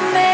come.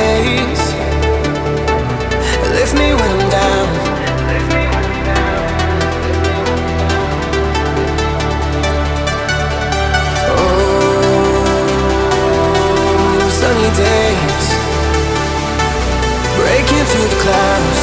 place. Lift me when I'm down. Oh, days breaking through the clouds